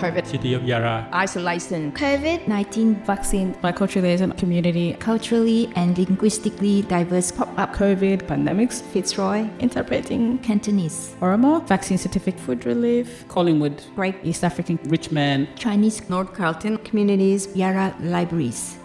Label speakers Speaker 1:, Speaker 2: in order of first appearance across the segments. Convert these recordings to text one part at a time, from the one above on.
Speaker 1: COVID.
Speaker 2: City of Yarra.
Speaker 3: Isolation.
Speaker 4: COVID 19 vaccine.
Speaker 5: Biculturalism community.
Speaker 6: Culturally and linguistically diverse pop up.
Speaker 5: COVID pandemics.
Speaker 6: Fitzroy.
Speaker 5: Interpreting.
Speaker 6: Cantonese.
Speaker 5: Oromo. Vaccine certificate. Food relief.
Speaker 2: Collingwood.
Speaker 6: Great
Speaker 5: East African.
Speaker 2: Richmond.
Speaker 6: Chinese.
Speaker 3: North Carlton.
Speaker 6: Communities. Yarra Libraries.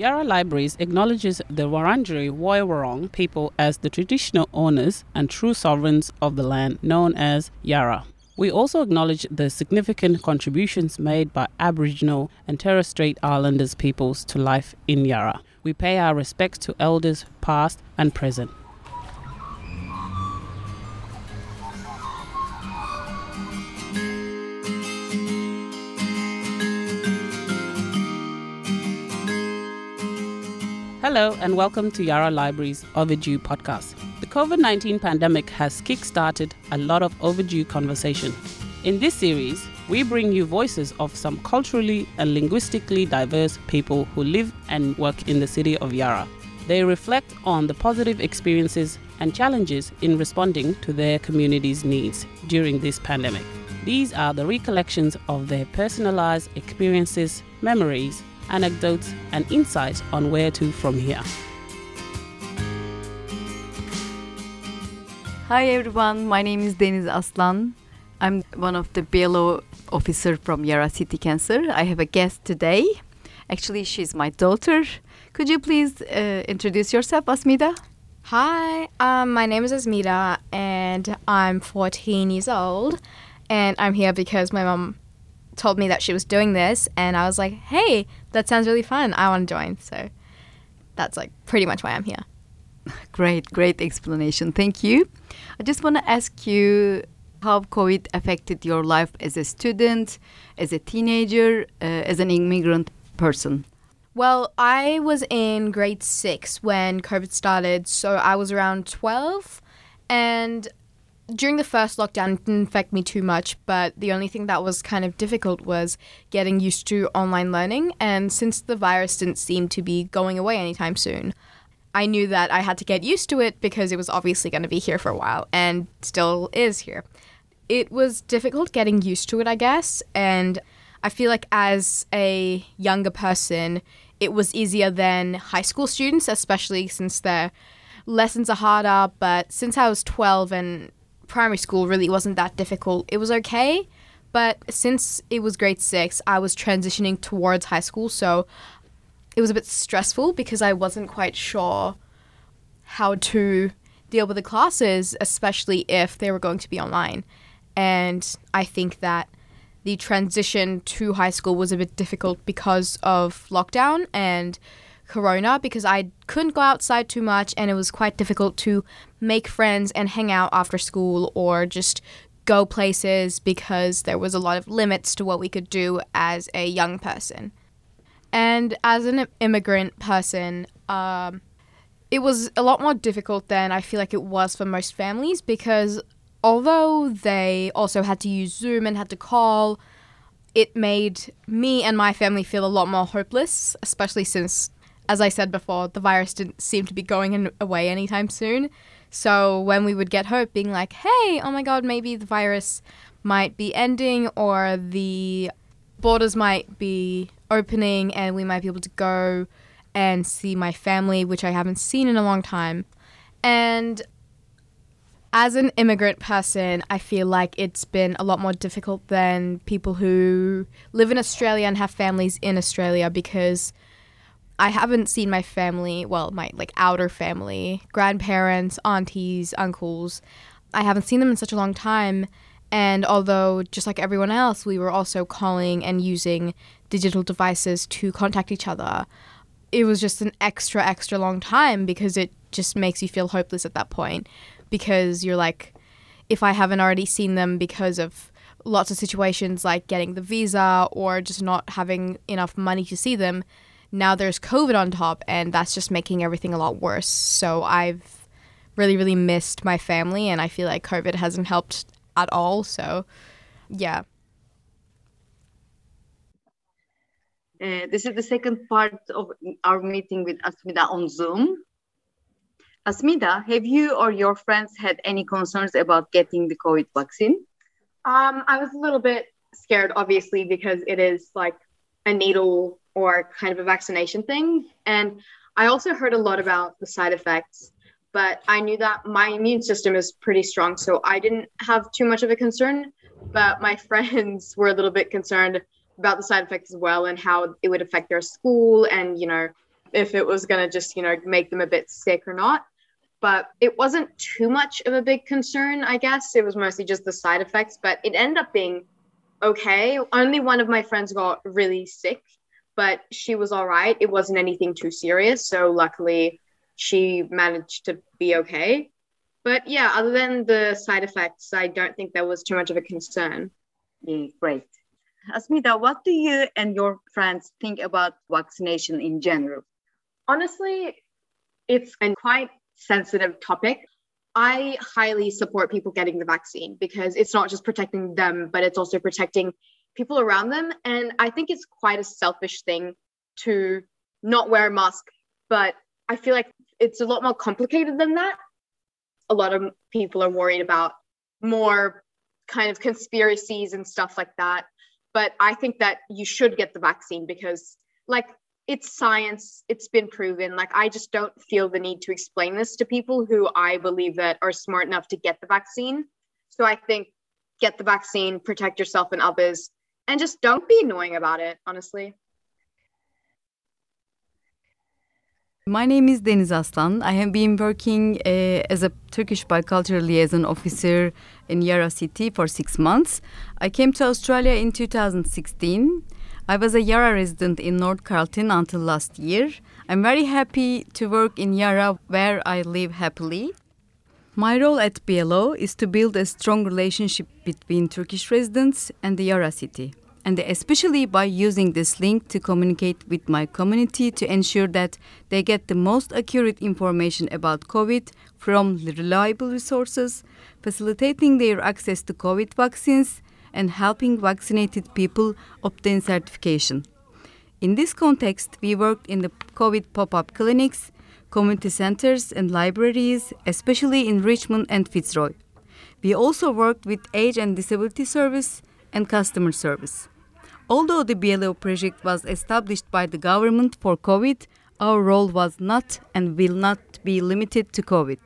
Speaker 7: Yarra Libraries acknowledges the Wurundjeri Woiwurrung people as the traditional owners and true sovereigns of the land known as Yarra. We also acknowledge the significant contributions made by Aboriginal and Torres Strait Islanders peoples to life in Yarra. We pay our respects to elders past and present. Hello, and welcome to Yarra Library's Overdue podcast. The COVID 19 pandemic has kick started a lot of overdue conversation. In this series, we bring you voices of some culturally and linguistically diverse people who live and work in the city of Yarra. They reflect on the positive experiences and challenges in responding to their community's needs during this pandemic. These are the recollections of their personalized experiences, memories, anecdotes, and insights on where to from here.
Speaker 8: Hi everyone, my name is Deniz Aslan. I'm one of the BLO officer from Yarra City Council. I have a guest today. Actually, she's my daughter. Could you please uh, introduce yourself, Asmida?
Speaker 1: Hi, um, my name is Asmida and I'm 14 years old. And I'm here because my mom told me that she was doing this, and I was like, hey, that sounds really fun. I want to join. So that's like pretty much why I'm here.
Speaker 8: Great, great explanation. Thank you. I just want to ask you how COVID affected your life as a student, as a teenager, uh, as an immigrant person.
Speaker 1: Well, I was in grade six when COVID started, so I was around 12. And during the first lockdown, it didn't affect me too much, but the only thing that was kind of difficult was getting used to online learning. And since the virus didn't seem to be going away anytime soon, I knew that I had to get used to it because it was obviously going to be here for a while and still is here. It was difficult getting used to it, I guess. And I feel like as a younger person, it was easier than high school students, especially since their lessons are harder. But since I was 12 and primary school really wasn't that difficult. It was okay, but since it was grade six, I was transitioning towards high school, so it was a bit stressful because I wasn't quite sure how to deal with the classes, especially if they were going to be online. And I think that the transition to high school was a bit difficult because of lockdown and corona because I couldn't go outside too much and it was quite difficult to make friends and hang out after school or just go places because there was a lot of limits to what we could do as a young person. And as an immigrant person, um, it was a lot more difficult than I feel like it was for most families because although they also had to use Zoom and had to call, it made me and my family feel a lot more hopeless, especially since, as I said before, the virus didn't seem to be going away anytime soon. So when we would get hope, being like, hey, oh my god, maybe the virus might be ending or the borders might be opening and we might be able to go and see my family, which I haven't seen in a long time. And as an immigrant person, I feel like it's been a lot more difficult than people who live in Australia and have families in Australia because I haven't seen my family, well, my like outer family, grandparents, aunties, uncles. I haven't seen them in such a long time. And although, just like everyone else, we were also calling and using digital devices to contact each other, it was just an extra, extra long time because it just makes you feel hopeless at that point. Because you're like, if I haven't already seen them because of lots of situations like getting the visa or just not having enough money to see them, now there's COVID on top, and that's just making everything a lot worse. So I've really, really missed my family, and I feel like COVID hasn't helped at all. So, yeah.
Speaker 9: Uh, this is the second part of our meeting with Asmida on Zoom.
Speaker 8: Asmida, have you or your friends had any concerns about getting the COVID vaccine?
Speaker 2: Um, I was a little bit scared, obviously, because it is like a needle or kind of a vaccination thing. And I also heard a lot about the side effects, but I knew that my immune system is pretty strong. So I didn't have too much of a concern. But my friends were a little bit concerned about the side effects as well and how it would affect their school and, you know, if it was going to just, you know, make them a bit sick or not. But it wasn't too much of a big concern, I guess. It was mostly just the side effects, but it ended up being okay. Only one of my friends got really sick, but she was all right. It wasn't anything too serious. So luckily, she managed to be okay. But yeah, other than the side effects, I don't think there was too much of a concern.
Speaker 8: Yeah, great. Asmita, what do you and your friends think about vaccination in general?
Speaker 2: Honestly, it's a quite sensitive topic. I highly support people getting the vaccine because it's not just protecting them, but it's also protecting people around them. And I think it's quite a selfish thing to not wear a mask, but I feel like it's a lot more complicated than that. A lot of people are worried about more kind of conspiracies and stuff like that. But I think that you should get the vaccine because, like, it's science it's been proven like i just don't feel the need to explain this to people who i believe that are smart enough to get the vaccine so i think get the vaccine protect yourself and others and just don't be annoying about it honestly
Speaker 8: My name is Deniz Aslan. I have been working uh, as a Turkish bicultural liaison officer in Yarra City for six months. I came to Australia in 2016 I was a Yarra resident in North Carlton until last year. I'm very happy to work in Yarra where I live happily. My role at BLO is to build a strong relationship between Turkish residents and the Yarra city, and especially by using this link to communicate with my community to ensure that they get the most accurate information about COVID from reliable resources, facilitating their access to COVID vaccines, and helping vaccinated people obtain certification. In this context, we worked in the COVID pop up clinics, community centers, and libraries, especially in Richmond and Fitzroy. We also worked with Age and Disability Service and Customer Service. Although the BLO project was established by the government for COVID, our role was not and will not be limited to COVID.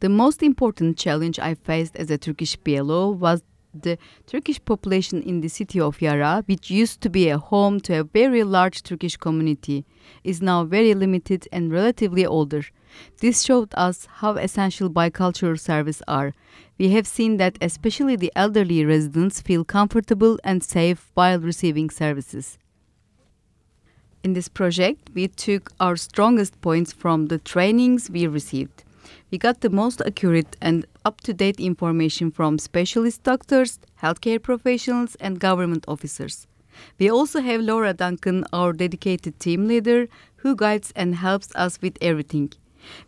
Speaker 8: The most important challenge I faced as a Turkish BLO was the Turkish population in the city of Yarra, which used to be a home to a very large Turkish community, is now very limited and relatively older. This showed us how essential bicultural services are. We have seen that especially the elderly residents feel comfortable and safe while receiving services. In this project, we took our strongest points from the trainings we received. We got the most accurate and up to date information from specialist doctors, healthcare professionals, and government officers. We also have Laura Duncan, our dedicated team leader, who guides and helps us with everything.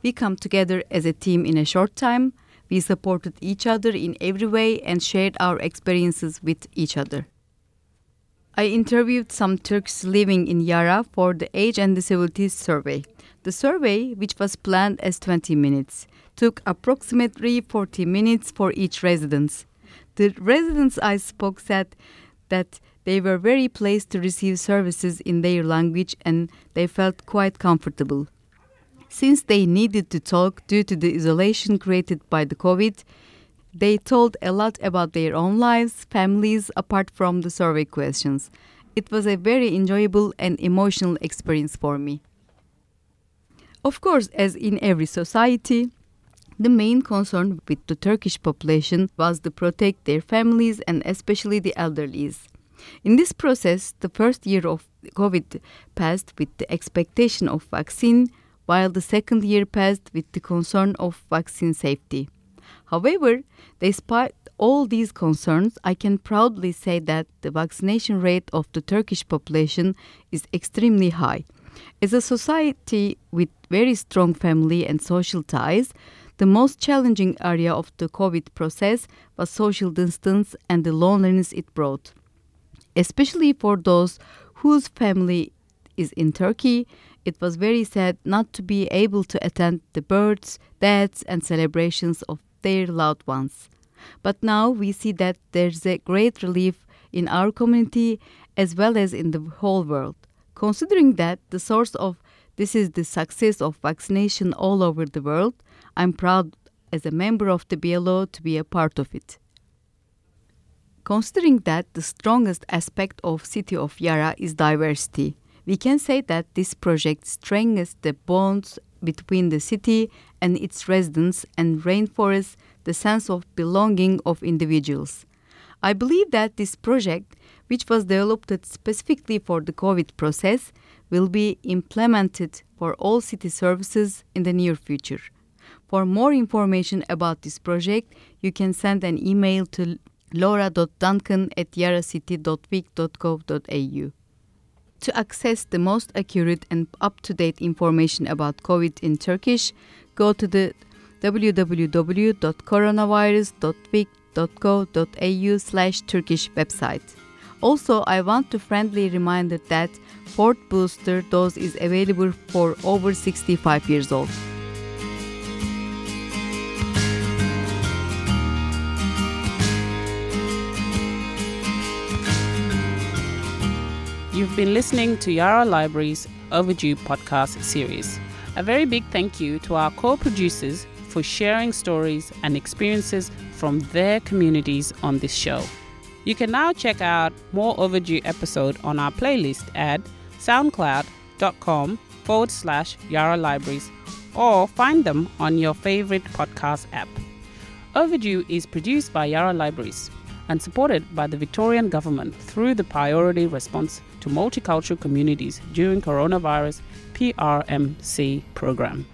Speaker 8: We come together as a team in a short time. We supported each other in every way and shared our experiences with each other. I interviewed some Turks living in Yarra for the Age and Disabilities Survey. The survey, which was planned as 20 minutes, took approximately 40 minutes for each residence. The residents I spoke said that they were very pleased to receive services in their language and they felt quite comfortable. Since they needed to talk due to the isolation created by the COVID, they told a lot about their own lives, families, apart from the survey questions. It was a very enjoyable and emotional experience for me. Of course, as in every society, the main concern with the Turkish population was to protect their families and especially the elderly. In this process, the first year of COVID passed with the expectation of vaccine, while the second year passed with the concern of vaccine safety. However, despite all these concerns, I can proudly say that the vaccination rate of the Turkish population is extremely high. As a society with very strong family and social ties, the most challenging area of the COVID process was social distance and the loneliness it brought. Especially for those whose family is in Turkey, It was very sad not to be able to attend the births, deaths, and celebrations of their loved ones. But now we see that there's a great relief in our community as well as in the whole world. Considering that the source of this is the success of vaccination all over the world, I'm proud as a member of the BLO to be a part of it. Considering that the strongest aspect of City of Yarra is diversity, we can say that this project strengthens the bonds between the city and its residents and reinforces the sense of belonging of individuals. I believe that this project, which was developed specifically for the COVID process, will be implemented for all city services in the near future. For more information about this project, you can send an email to laura.duncan at yarracity.vic.gov.au. To access the most accurate and up-to-date information about COVID in Turkish, go to the www.coronavirus.vic.gov.au slash Turkish website. Also, I want to friendly remind that fourth booster dose is available for over 65 years old.
Speaker 7: You've been listening to Yarra Library's Overdue podcast series. A very big thank you to our co producers for sharing stories and experiences from their communities on this show. You can now check out more Overdue episode on our playlist at soundcloud.com forward slash Yarra Libraries or find them on your favorite podcast app. Overdue is produced by Yarra Libraries and supported by the Victorian Government through the Priority Response to Multicultural Communities during Coronavirus PRMC program.